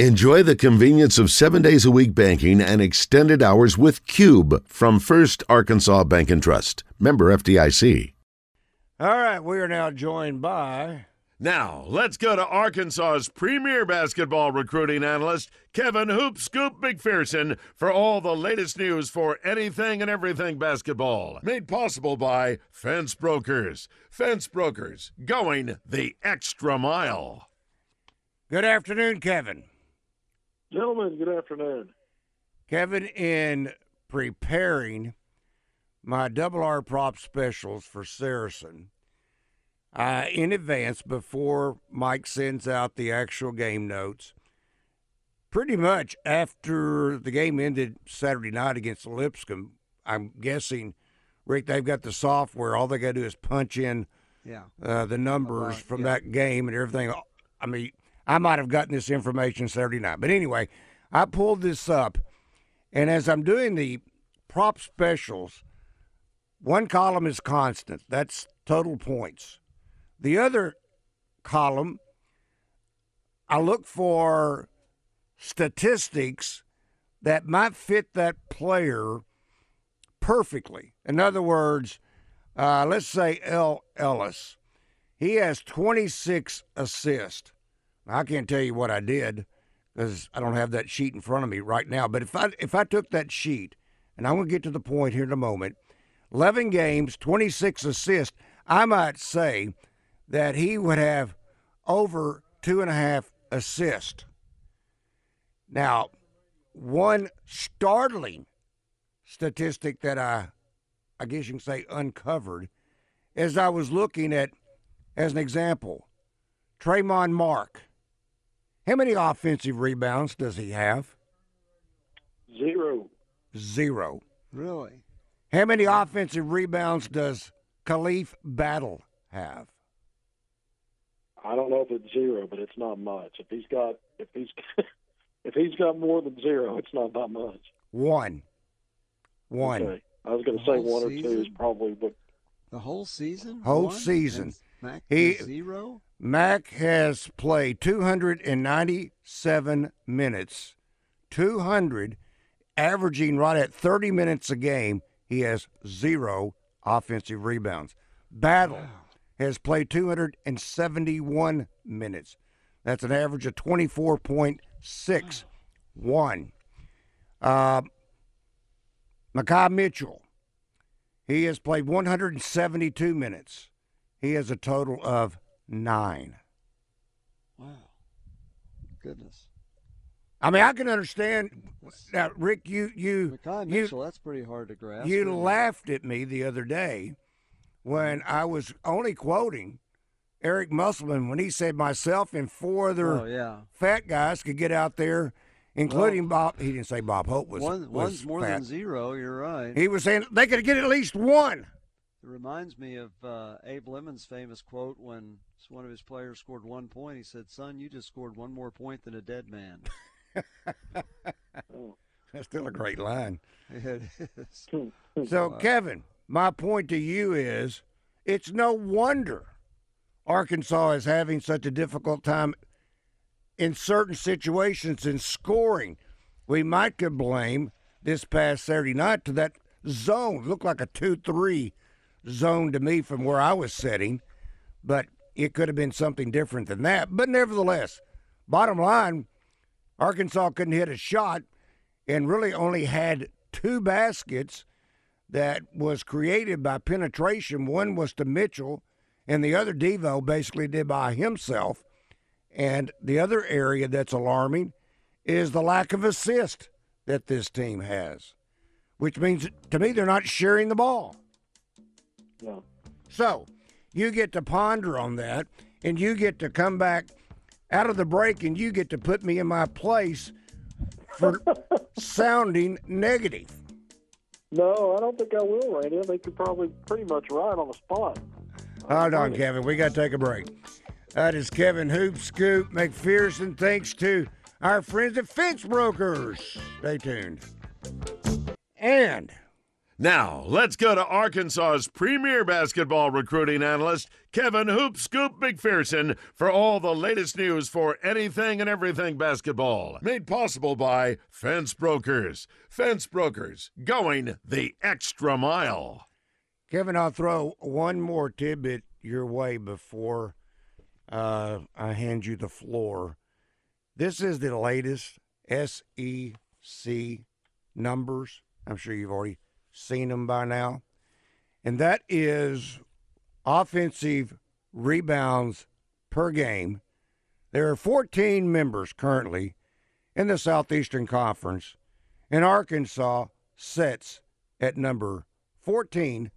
Enjoy the convenience of seven days a week banking and extended hours with Cube from First Arkansas Bank and Trust. Member FDIC. All right, we are now joined by. Now, let's go to Arkansas's premier basketball recruiting analyst, Kevin Hoop Scoop McPherson, for all the latest news for anything and everything basketball. Made possible by Fence Brokers. Fence Brokers, going the extra mile. Good afternoon, Kevin. Gentlemen, good afternoon. Kevin, in preparing my double R prop specials for Saracen, uh, in advance before Mike sends out the actual game notes, pretty much after the game ended Saturday night against Lipscomb, I'm guessing, Rick, they've got the software. All they got to do is punch in yeah. uh, the numbers About- from yeah. that game and everything. I mean, I might have gotten this information Saturday night. But anyway, I pulled this up, and as I'm doing the prop specials, one column is constant. That's total points. The other column, I look for statistics that might fit that player perfectly. In other words, uh, let's say El Ellis. He has 26 assists. I can't tell you what I did because I don't have that sheet in front of me right now. But if I if I took that sheet, and I'm going to get to the point here in a moment, 11 games, 26 assists, I might say that he would have over two and a half assists. Now, one startling statistic that I, I guess you can say, uncovered, as I was looking at, as an example, Tramon Mark. How many offensive rebounds does he have? Zero. Zero. Really? How many offensive rebounds does Khalif Battle have? I don't know if it's zero, but it's not much. If he's got if he's if he's got more than zero, it's not that much. One. One. Okay. I was going The to say whole one or two is probably what. The whole season? Whole One? season. And Mac He- has zero? Mac has played 297 minutes, 200, averaging right at 30 minutes a game. He has zero offensive rebounds. Battle has played 271 minutes. That's an average of 24.61. Uh, Makai Mitchell, he has played 172 minutes. He has a total of nine. Wow. Goodness. I mean, I can understand. Now, Rick, you you Makai you that's pretty hard to grasp. you laughed at me the other day when I was only quoting Eric Musselman when he said myself and four other Oh, yeah. fat guys could get out there, including Bob. He didn't say Bob Hope was One, was one's more fat. than zero, you're right. He was saying they could get at least one. It reminds me of uh, Abe Lemons' famous quote when one of his players scored one point. He said, Son, you just scored one more point than a dead man. That's still a great line. it is. So, Kevin, my point to you is it's no wonder Arkansas is having such a difficult time in certain situations in scoring. We might could blame this past Saturday night to that zone. It looked like a 2 3 zone to me from where I was sitting, but it could have been something different than that. But nevertheless, bottom line, Arkansas couldn't hit a shot and really only had two baskets that was created by penetration. One was to Mitchell, and the other Devo basically did by himself. And the other area that's alarming is the lack of assist that this team has, which means to me they're not sharing the ball. No. So you get to ponder on that, and you get to come back out of the break, and you get to put me in my place for sounding negative. No, I don't think I will, Randy. I think you're probably pretty much right on the spot. Hold on, Kevin. We got to take a break. That is Kevin Hoop Scoop McPherson. Thanks to our friends at Fence Brokers. Stay tuned. And Now, let's go to Arkansas's premier basketball recruiting analyst, Kevin Hoop Scoop McPherson, for all the latest news for anything and everything basketball. Made possible by Fence Brokers. Fence Brokers, going the extra mile. Kevin, I'll throw one more tidbit your way before uh, I hand you the floor. This is the latest SEC numbers. I'm sure you've already seen them by now. And that is offensive rebounds per game. There are 14 members currently in the Southeastern Conference, and Arkansas sets at number 14,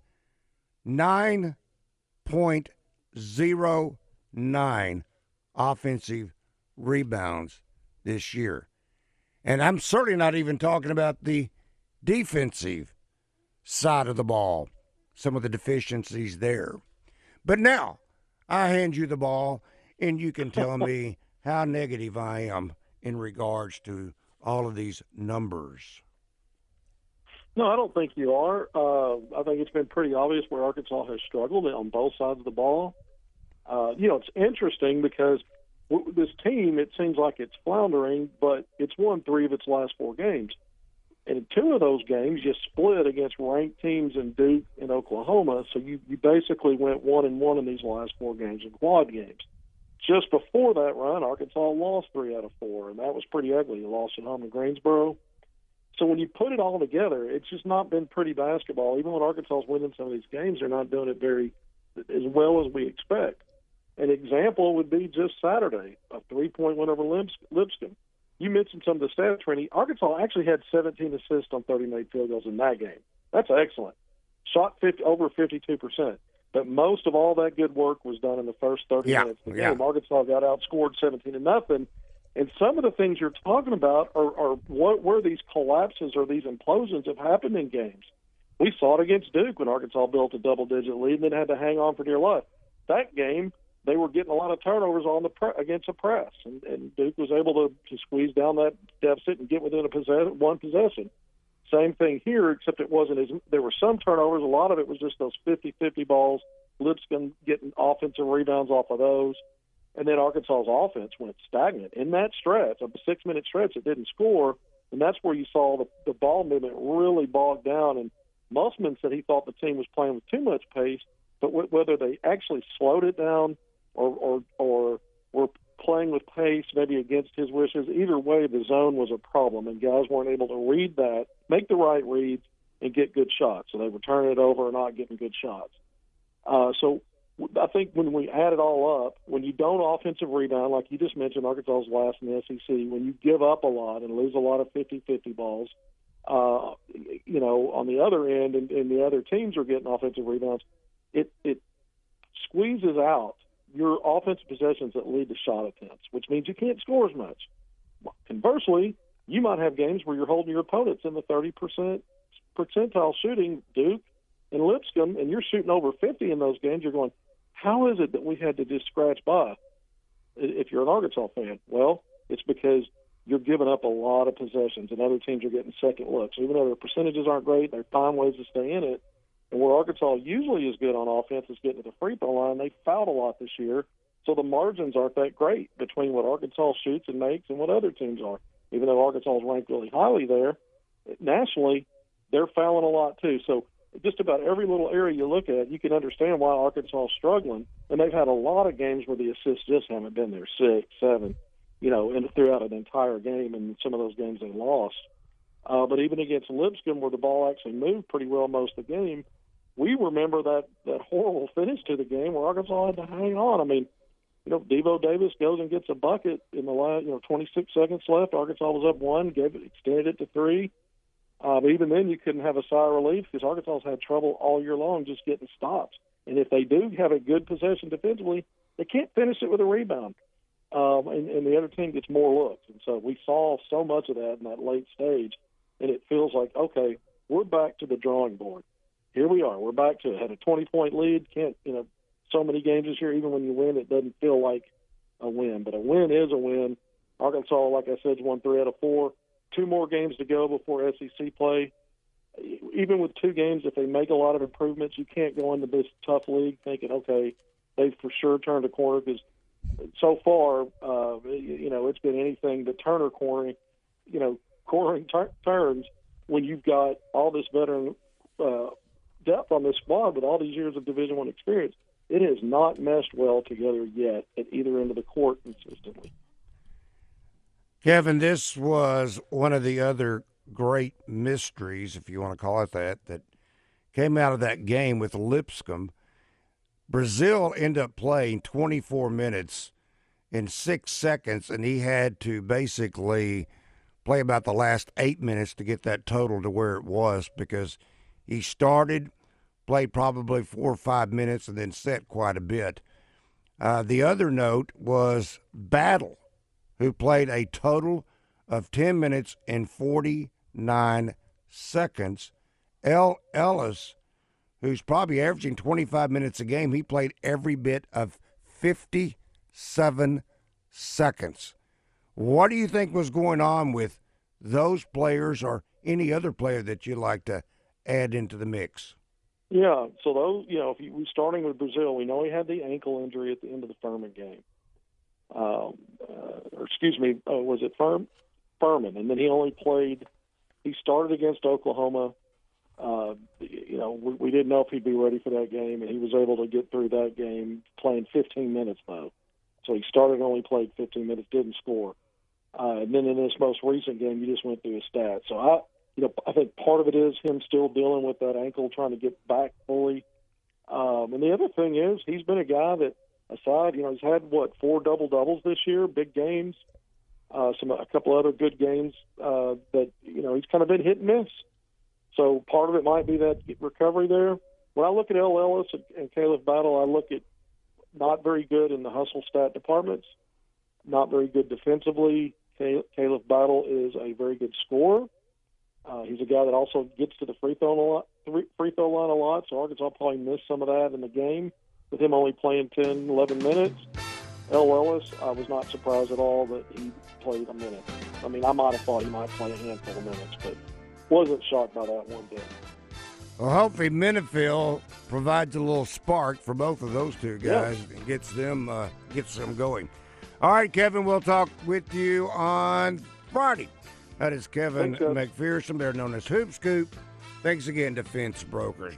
9.09 offensive rebounds this year. And I'm certainly not even talking about the defensive side of the ball, some of the deficiencies there. But now I hand you the ball, and you can tell me how negative I am in regards to all of these numbers. No, I don't think you are. Uh, I think it's been pretty obvious where Arkansas has struggled on both sides of the ball. Uh, you know, it's interesting because w- this team, it seems like it's floundering, but it's won three of its last four games. And two of those games you split against ranked teams in Duke and Oklahoma. So you, you basically went one and one in these last four games in quad games. Just before that run, Arkansas lost three out of four, and that was pretty ugly. You lost at home to Greensboro. So when you put it all together, it's just not been pretty basketball. Even when Arkansas is winning some of these games, they're not doing it very as well as we expect. An example would be just Saturday, a three-point win over Lipscomb you mentioned some of the stats, Rennie. Arkansas actually had 17 assists on 30 made field goals in that game. That's excellent. Shot 50, over 52 percent. But most of all that good work was done in the first 30 yeah, minutes of the yeah. game. Arkansas got outscored 17 to nothing. And some of the things you're talking about are, are what, where these collapses or these implosions have happened in games. We saw it against Duke when Arkansas built a double-digit lead and then had to hang on for dear life. That game, they were getting a lot of turnovers on the pre- against the press, and, and Duke was able to, to squeeze down that deficit and get within a possess- one possession. Same thing here, except it wasn't as there were some turnovers. A lot of it was just those 50-50 balls. Lipscomb getting offensive rebounds off of those, and then Arkansas's offense went stagnant in that stretch, a six-minute stretch. It didn't score, and that's where you saw the, the ball movement really bogged down. And Musselman said he thought the team was playing with too much pace, but w- whether they actually slowed it down or or or were playing with pace, maybe against his wishes. Either way, the zone was a problem, and guys weren't able to read that, make the right reads, and get good shots. So they were turning it over and not getting good shots. Uh, so I think when we add it all up, when you don't offensive rebound, like you just mentioned, Arkansas last in the SEC, when you give up a lot and lose a lot of 50-50 balls, uh, you know, on the other end, and, and the other teams are getting offensive rebounds, it it squeezes out your offensive possessions that lead to shot attempts, which means you can't score as much. Conversely, you might have games where you're holding your opponents in the 30% percentile shooting, Duke and Lipscomb, and you're shooting over 50 in those games. You're going, how is it that we had to just scratch by? If you're an Arkansas fan, well, it's because you're giving up a lot of possessions, and other teams are getting second looks. Even though their percentages aren't great, they find ways to stay in it. And where Arkansas usually is good on offense is getting to the free throw line. They fouled a lot this year, so the margins aren't that great between what Arkansas shoots and makes and what other teams are. Even though Arkansas is ranked really highly there, nationally, they're fouling a lot too. So just about every little area you look at, you can understand why Arkansas is struggling. And they've had a lot of games where the assists just haven't been there, six, seven, you know, and throughout an entire game. And some of those games they lost. Uh, but even against Lipscomb, where the ball actually moved pretty well most of the game, we remember that that horrible finish to the game where Arkansas had to hang on. I mean, you know, Devo Davis goes and gets a bucket in the last, you know, 26 seconds left. Arkansas was up one, gave it, extended it to three. Uh, but even then, you couldn't have a sigh of relief because Arkansas's had trouble all year long just getting stops. And if they do have a good possession defensively, they can't finish it with a rebound. Um, and, and the other team gets more looks. And so we saw so much of that in that late stage. And it feels like, okay, we're back to the drawing board here we are. We're back to it. Had a 20 point lead. Can't you know? So many games this year. Even when you win, it doesn't feel like a win. But a win is a win. Arkansas, like I said, won three out of four. Two more games to go before SEC play. even with two games, if they make a lot of improvements, you can't go into this tough league thinking, okay, they've for sure turned a corner because so far, uh, you know, it's been anything but Turner cornering, you know, tur- turns when you've got all this veteran uh, depth on this squad with all these years of Division One experience. It has not meshed well together yet at either end of the court consistently. Kevin, this was one of the other great mysteries, if you want to call it that, that came out of that game with Lipscomb. Brazile ended up playing 24 minutes in six seconds, and he had to basically play about the last eight minutes to get that total to where it was because he started, played probably four or five minutes, and then set quite a bit. Uh, the other note was Battle, who played a total of 10 minutes and 49 seconds. El Ellis, who's probably averaging 25 minutes a game, he played every bit of 57 seconds. What do you think was going on with those players or any other player that you like to add into the mix? Yeah, so those, you know, if you, starting with Brazile, we know he had the ankle injury at the end of the Furman game. Um, uh, or excuse me, uh, was it Firm, Furman? And then he only played. He started against Oklahoma. Uh, you know, we, we didn't know if he'd be ready for that game, and he was able to get through that game playing 15 minutes though. So he started and only played 15 minutes, didn't score. Uh, and then in this most recent game, you just went through his stats. So I, you know, I think part of it is him still dealing with that ankle, trying to get back fully. Um, and the other thing is, he's been a guy that, aside, you know, he's had what four double doubles this year, big games, uh, some a couple other good games. Uh, that you know, he's kind of been hit and miss. So part of it might be that recovery there. When I look at El Ellis and Caleb Battle, I look at not very good in the hustle stat departments, not very good defensively. Caleb Battle is a very good scorer. Uh, he's a guy that also gets to the free throw a lot, free throw line a lot. So Arkansas probably missed some of that in the game with him only playing 10, 11 minutes. El Ellis, I was not surprised at all that he played a minute. I mean, I might have thought he might play a handful of minutes, but wasn't shocked by that one bit. Well, hopefully Menifield provides a little spark for both of those two guys yeah. and gets them uh, gets them going. All right, Kevin, we'll talk with you on Friday. That is Kevin Thanks, McPherson. They're known as Hoop Scoop. Thanks again, Defense Brokers.